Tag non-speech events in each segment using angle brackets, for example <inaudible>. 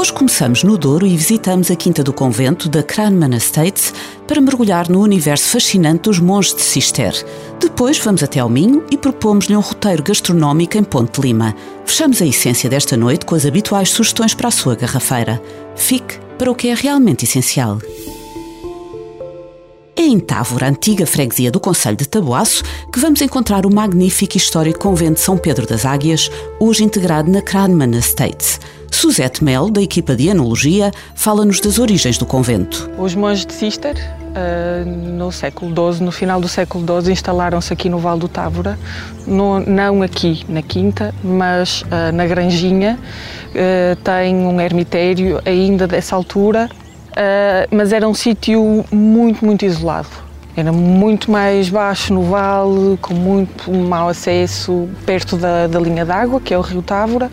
Hoje começamos no Douro e visitamos a Quinta do Convento da Cranman Estates para mergulhar no universo fascinante dos monges de Cister. Depois vamos até ao Minho e propomos-lhe um roteiro gastronómico em Ponte Lima. Fechamos a essência desta noite com as habituais sugestões para a sua garrafeira. Fique para o que é realmente essencial. É em Távora, antiga freguesia do Conselho de Taboaço, que vamos encontrar o magnífico e histórico convento São Pedro das Águias, hoje integrado na Cranman Estates. Suzette Mel, da equipa de Enologia, fala-nos das origens do convento. Os monges de Cister, uh, no século XII, no final do século XII, instalaram-se aqui no Vale do Távora, no, não aqui na Quinta, mas uh, na Granjinha. Uh, tem um ermitério ainda dessa altura, mas era um sítio muito, muito isolado era muito mais baixo no vale, com muito mau acesso, perto da, da linha d'água, que é o Rio Távora,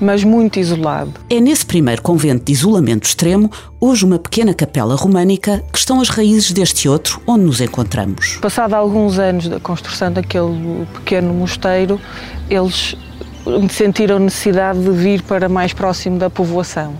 mas muito isolado. É nesse primeiro convento de isolamento extremo, hoje uma pequena capela românica, que estão as raízes deste outro, onde nos encontramos. Passado alguns anos da construção daquele pequeno mosteiro, eles sentiram necessidade de vir para mais próximo da povoação.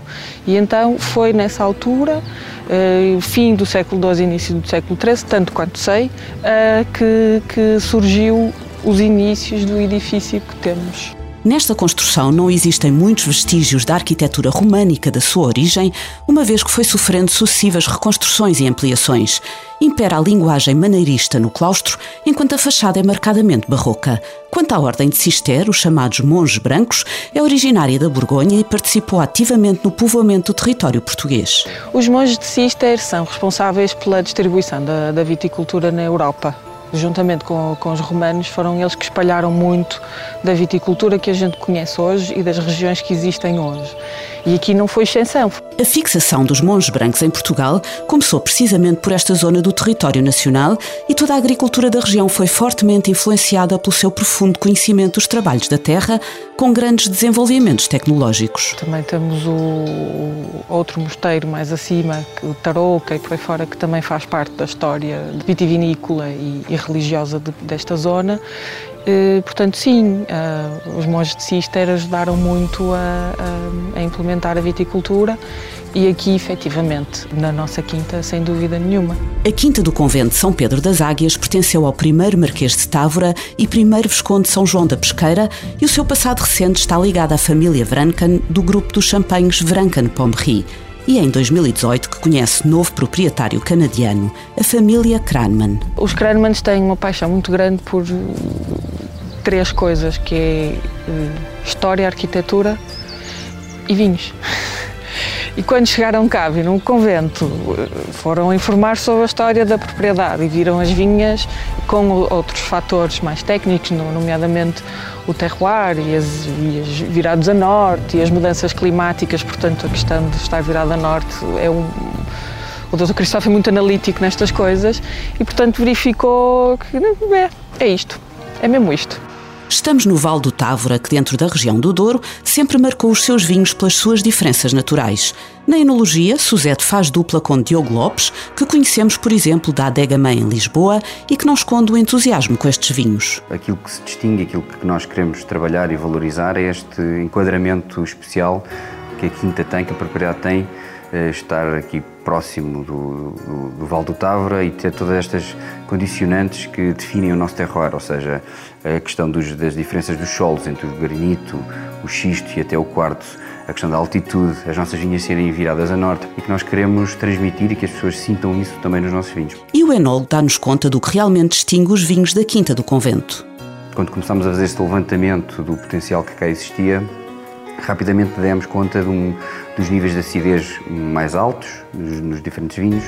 E então foi nessa altura, eh, fim do século XII, início do século XIII, tanto quanto sei, eh, que, que surgiu os inícios do edifício que temos. Nesta construção não existem muitos vestígios da arquitetura românica da sua origem, uma vez que foi sofrendo sucessivas reconstruções e ampliações. Impera a linguagem maneirista no claustro, enquanto a fachada é marcadamente barroca. Quanto à ordem de Cister, os chamados monges brancos, é originária da Borgonha e participou ativamente no povoamento do território português. Os monges de Cister são responsáveis pela distribuição da, da viticultura na Europa juntamente com, com os romanos, foram eles que espalharam muito da viticultura que a gente conhece hoje e das regiões que existem hoje. E aqui não foi exceção. A fixação dos monges brancos em Portugal começou precisamente por esta zona do território nacional e toda a agricultura da região foi fortemente influenciada pelo seu profundo conhecimento dos trabalhos da terra, com grandes desenvolvimentos tecnológicos. Também temos o, outro mosteiro mais acima, o Tarouca e por aí fora, que também faz parte da história vitivinícola e, religiosa de, desta zona portanto, sim, eh, os monges de Cister ajudaram muito a, a, a, implementar a viticultura e aqui, efetivamente, na nossa quinta, sem dúvida nenhuma. A quinta do convento de São Pedro das Águias pertenceu ao primeiro Marquês de Távora e primeiro Visconde de São João da Pesqueira e o seu passado recente está ligado à família Vranken do grupo dos champanhes Vranken-Pommery e é em 2018 que conhece novo proprietário canadiano, a família Kranman. Os Kranmans têm uma paixão muito grande por três coisas, que é eh, história, arquitetura e vinhos. <laughs> E quando chegaram cá, viram um convento, eh, foram informar sobre a história da propriedade e viram as vinhas com outros fatores mais técnicos, nomeadamente o terroir e as, e virados a norte e as mudanças climáticas, portanto a questão de estar virado a norte é um o Dr. Cristóvão é muito analítico nestas coisas e, portanto, verificou que é, é isto, é mesmo isto. Estamos no Val do Távora, que dentro da região do Douro sempre marcou os seus vinhos pelas suas diferenças naturais. Na enologia, Suzete faz dupla com Diogo Lopes, que conhecemos, por exemplo, da Adega Mãe em Lisboa e que não esconde o entusiasmo com estes vinhos. Aquilo que se distingue, aquilo que nós queremos trabalhar e valorizar é este enquadramento especial que a Quinta tem, que a propriedade tem, eh, estar aqui próximo do, do, do Val do Távora e ter todas estas condicionantes que definem o nosso terroir, ou seja, a questão dos, das diferenças dos solos entre o granito, o xisto e até o quartzo, a questão da altitude, as nossas vinhas serem viradas a norte e que nós queremos transmitir e que as pessoas sintam isso também nos nossos vinhos. E o enólogo dá-nos conta do que realmente distingue os vinhos da Quinta do Convento. Quando começámos a fazer este levantamento do potencial que cá existia, rapidamente demos conta de um, dos níveis de acidez mais altos nos, nos diferentes vinhos,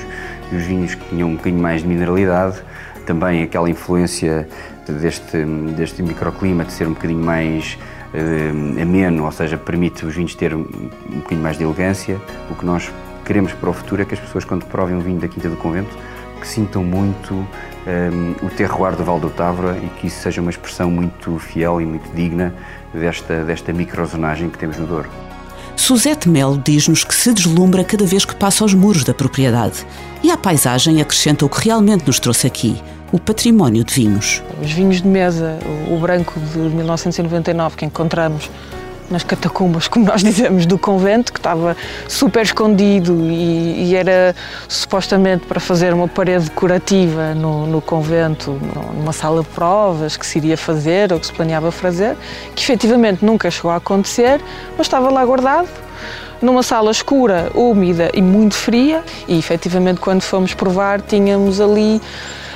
os vinhos que tinham um bocadinho mais de mineralidade, também aquela influência deste, deste microclima de ser um bocadinho mais uh, ameno, ou seja, permite os vinhos ter um, um bocadinho mais de elegância. O que nós queremos para o futuro é que as pessoas, quando provem um vinho da Quinta do Convento, que sintam muito um, o terroir do Val do Távora e que isso seja uma expressão muito fiel e muito digna desta, desta microzonagem que temos no Douro. Suzete Melo diz-nos que se deslumbra cada vez que passa aos muros da propriedade. E à paisagem acrescenta o que realmente nos trouxe aqui, o património de vinhos. Os vinhos de mesa, o branco de 1999 que encontramos nas catacumbas, como nós <laughs> dizemos, do convento, que estava super escondido e, e era supostamente para fazer uma parede decorativa no, no, convento, numa sala de provas que se iria fazer ou que se planeava fazer, que efetivamente nunca chegou a acontecer, mas estava lá guardado numa sala escura, úmida e muito fria, e efetivamente quando fomos provar tínhamos ali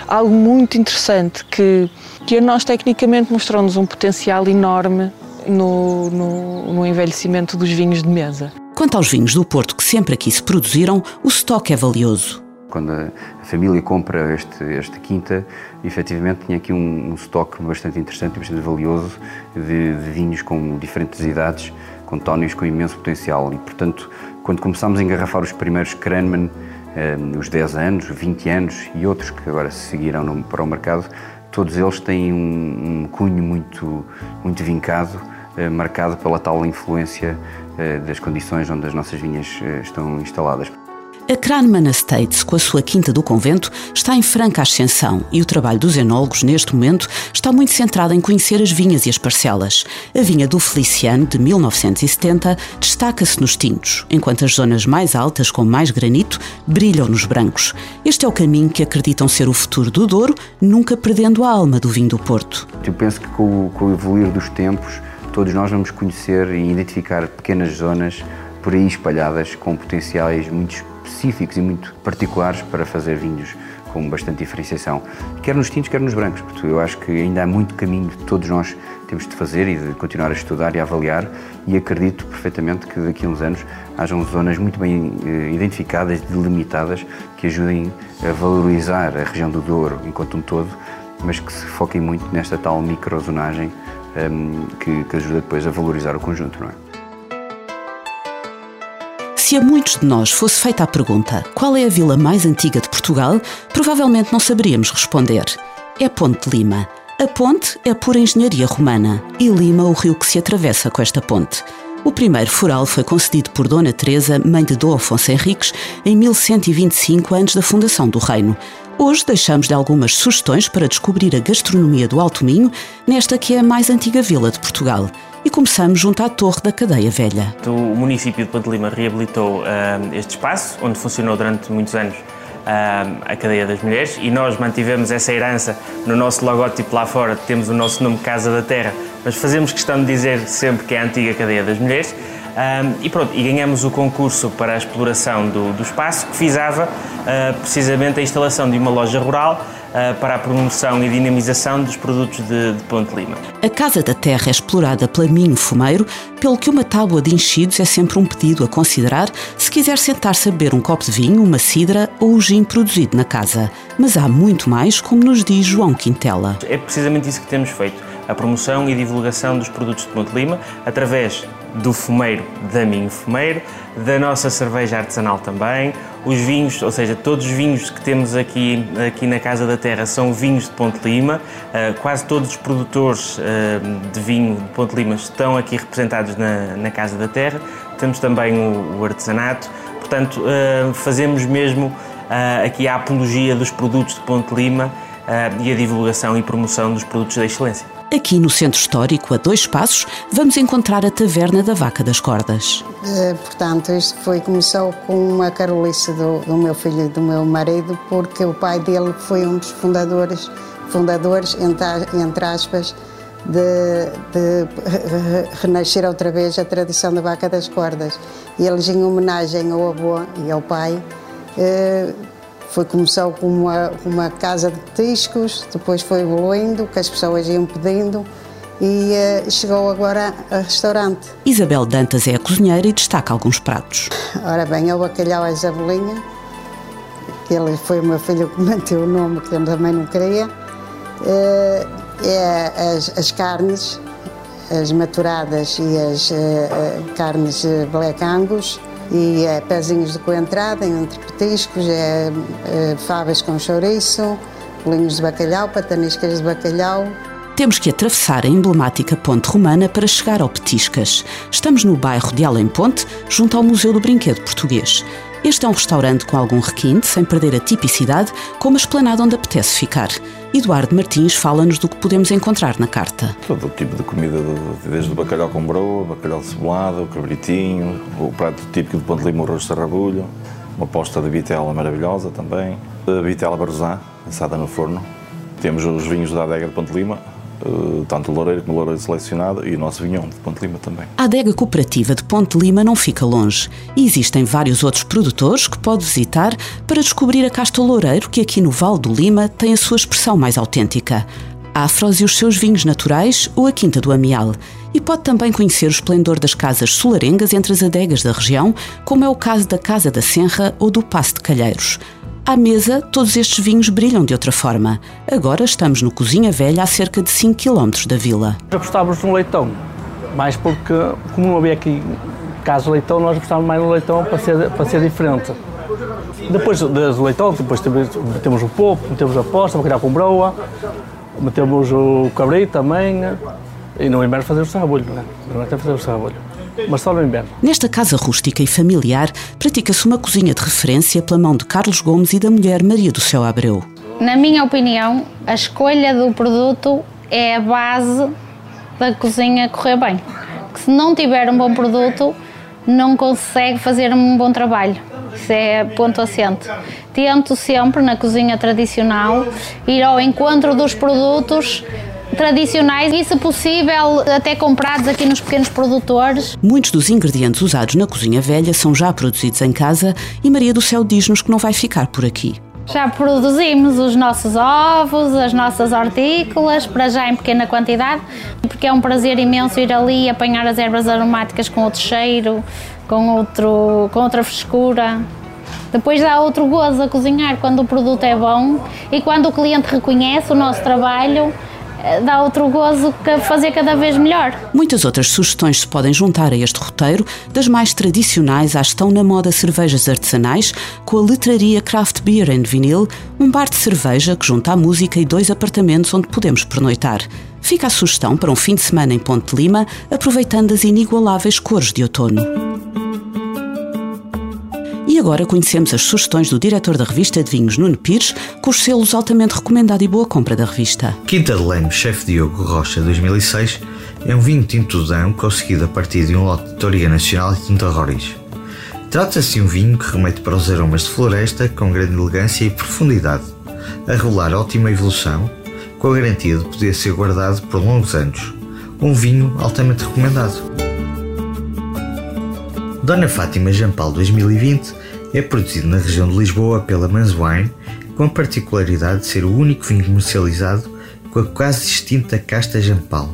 algo muito interessante que, que a nós tecnicamente mostrou-nos um potencial enorme no, no, no envelhecimento dos vinhos de mesa. Quanto aos vinhos do Porto que sempre aqui se produziram, o estoque é valioso. Quando a família compra este, esta quinta, efetivamente tinha aqui um, um estoque bastante interessante e bastante valioso de, de, vinhos com diferentes idades, com tónicos com imenso potencial. E, portanto, quando começámos a engarrafar os primeiros Kranman, eh, os 10 anos, 20 anos e outros que agora seguiram no, para o mercado, todos eles têm um, um cunho muito, muito vincado marcado pela tal influência eh, das condições onde as nossas vinhas eh, estão instaladas. A Cranman Estates, com a sua quinta do convento, está em franca ascensão e o trabalho dos enólogos, neste momento, está muito centrado em conhecer as vinhas e as parcelas. A vinha do Feliciano, de 1970, destaca-se nos tintos, enquanto as zonas mais altas, com mais granito, brilham nos brancos. Este é o caminho que acreditam ser o futuro do Douro, nunca perdendo a alma do vinho do Porto. Eu penso que com com o evoluir dos tempos, todos nós vamos conhecer e identificar pequenas zonas por aí espalhadas com potenciais muito específicos e muito particulares para fazer vinhos com bastante diferenciação, quer nos tintos, quer nos brancos, porque eu acho que ainda há muito caminho que todos nós temos de fazer e de continuar a estudar e a avaliar e acredito perfeitamente que daqui a uns anos hajam zonas muito bem eh, identificadas, delimitadas, que ajudem a valorizar a região do Douro enquanto um todo, mas que se foquem muito nesta tal microzonagem um, ehm, que, que ajuda depois a valorizar o conjunto, não é? Se a muitos de nós fosse feita a pergunta qual é a vila mais antiga de Portugal, provavelmente não saberíamos responder. É Ponte de Lima. A ponte é pura engenharia romana e Lima o rio que se atravessa com esta ponte. O primeiro fural foi concedido por Dona Teresa, mãe de Dom Afonso Henriques, em 1125 antes da fundação do reino. Hoje deixamos-lhe algumas sugestões para descobrir a gastronomia do Alto Minho, nesta que é a mais antiga vila de Portugal. E começamos junto à Torre da Cadeia Velha. O município de Ponte Lima reabilitou uh, este espaço, onde funcionou durante muitos anos a Cadeia das Mulheres, e nós mantivemos essa herança no nosso logótipo lá fora, temos o nosso nome Casa da Terra, mas fazemos questão de dizer sempre que é a antiga Cadeia das Mulheres. E pronto, e ganhamos o concurso para a exploração do, do espaço que visava uh, precisamente a instalação de uma loja rural para a promoção e dinamização dos produtos de, de Ponte Lima. A Casa da Terra é explorada pela Minho Fumeiro, pelo que uma tábua de enchidos é sempre um pedido a considerar se quiser sentar-se a beber um copo de vinho, uma cidra ou o gin produzido na casa. Mas há muito mais, como nos diz João Quintela. É precisamente isso que temos feito, a promoção e divulgação dos produtos de Ponte Lima através do fumeiro da Minho Fumeiro, da nossa cerveja artesanal também, os vinhos, ou seja, todos os vinhos que temos aqui, aqui na Casa da Terra são vinhos de Ponte Lima, uh, quase todos os produtores uh, de vinho de Ponte Lima estão aqui representados na, na Casa da Terra, temos também o, o artesanato, portanto uh, fazemos mesmo aqui a apologia dos produtos de Ponte Lima e a divulgação e promoção dos produtos da excelência. Aqui no centro histórico, a dois passos, vamos encontrar a Taverna da Vaca das Cordas. É, portanto, isto foi, começou com uma carolice do, do meu filho e do meu marido, porque o pai dele foi um dos fundadores, fundadores entre, entre aspas, de, de, renascer outra vez a tradição da vaca das cordas. E eles, em homenagem ao avô e ao pai, eh, foi, começou com uma, uma casa de petiscos, depois foi evoluindo, que as pessoas iam pedindo e uh, chegou agora a restaurante. Isabel Dantas é a cozinheira e destaca alguns pratos. Ora bem, é o bacalhau à jabelinha, que ele foi o meu filho que <laughs> manteve o nome, que eu também não queria. Uh, é as, as, carnes, as maturadas e as uh, carnes Black Angus, E é pezinhos de coentrada, entre petiscos, é, é favas com chouriço, bolinhos de bacalhau, pataniscas de bacalhau, temos que atravessar a emblemática Ponte Romana para chegar ao Petiscas. Estamos no bairro de Além Ponte, junto ao Museu do Brinquedo Português. Este é um restaurante com algum requinte, sem perder a tipicidade, com uma esplanada onde apetece ficar. Eduardo Martins fala-nos do que podemos encontrar na carta. Todo o tipo de comida, desde o bacalhau com broa, bacalhau cebolado, o cabritinho, o prato típico de Ponte Lima, o arroz de sarrabulho, uma posta de vitela maravilhosa também, a vitela barrosã, assada no forno. Temos os vinhos da adega de Ponte Lima, tanto o Loureiro como Loureiro selecionado e o nosso vinhão de Ponte Lima também. A adega cooperativa de Ponte Lima não fica longe e existem vários outros produtores que pode visitar para descobrir a casta Loureiro que aqui no Vale do Lima tem a sua expressão mais autêntica. Afros e os seus vinhos naturais ou a Quinta do Amial. E pode também conhecer o esplendor das casas solarengas entre as adegas da região, como é o caso da Casa da Senra ou do Passo de Calheiros. À mesa, todos estes vinhos brilham de outra forma. Agora estamos no Cozinha Velha, a cerca de 5 km da vila. Apostávamos no leitão, mais porque, como não havia aqui caso leitão, nós apostávamos mais no leitão para ser, para ser diferente. Depois do leitão, depois metemos o popo, metemos a posta, criar com broa, metemos o cabrito também, e no inverno fazer o sarrabulho, não é? No inverno fazer o sarrabulho mas inverno. Nesta casa rústica e familiar, pratica-se uma cozinha de referência pela mão de Carlos Gomes e da mulher Maria do Céu Abreu. Na minha opinião, a escolha do produto é a base da cozinha correr bem. Porque se não tiver um bom produto, não consegue fazer um bom trabalho. Isso é ponto assente. Tento sempre, na cozinha tradicional, ir ao encontro dos produtos tradicionais e, se possível, até comprados aqui nos pequenos produtores. Muitos dos ingredientes usados na cozinha velha são já produzidos em casa e Maria do Céu diz-nos que não vai ficar por aqui. Já produzimos os nossos ovos, as nossas hortícolas, para já em pequena quantidade, porque é um prazer imenso ir ali e apanhar as ervas aromáticas com outro cheiro, com, outro, com outra frescura. Depois dá outro gozo a cozinhar quando o produto é bom e quando o cliente reconhece o nosso trabalho dá outro gozo que fazer cada vez melhor. Muitas outras sugestões se podem juntar a este roteiro, das mais tradicionais às estão na moda cervejas artesanais, com a letraria Craft Beer and Vinil, um bar de cerveja que junta a música e dois apartamentos onde podemos pernoitar. Fica a sugestão para um fim de semana em Ponte Lima, aproveitando as inigualáveis cores de outono. E agora conhecemos as sugestões do diretor da revista de vinhos, Nuno Pires, com os selos altamente recomendado e boa compra da revista. Quinta de Leme Chefe Diogo Rocha 2006 é um vinho tinto Dão conseguido a partir de um lote de Toriga Nacional e Tinta Roriz. Trata-se de um vinho que remete para os aromas de floresta com grande elegância e profundidade, a revelar ótima evolução, com a garantia de poder ser guardado por longos anos. Um vinho altamente recomendado. Dona Fátima Jampal 2020 é produzido na região de Lisboa pela Manswine, com a particularidade de ser o único vinho comercializado com a quase extinta casta Jampal.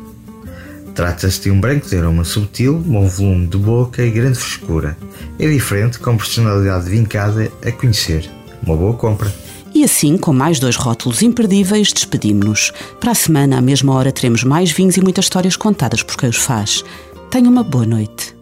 Trata-se de um branco de aroma subtil, bom volume de boca e grande frescura. É diferente, com personalidade vincada a conhecer. Uma boa compra. E assim, com mais dois rótulos imperdíveis, despedimos-nos. Para a semana, à mesma hora, teremos mais vinhos e muitas histórias contadas por quem os faz. Tenha uma boa noite.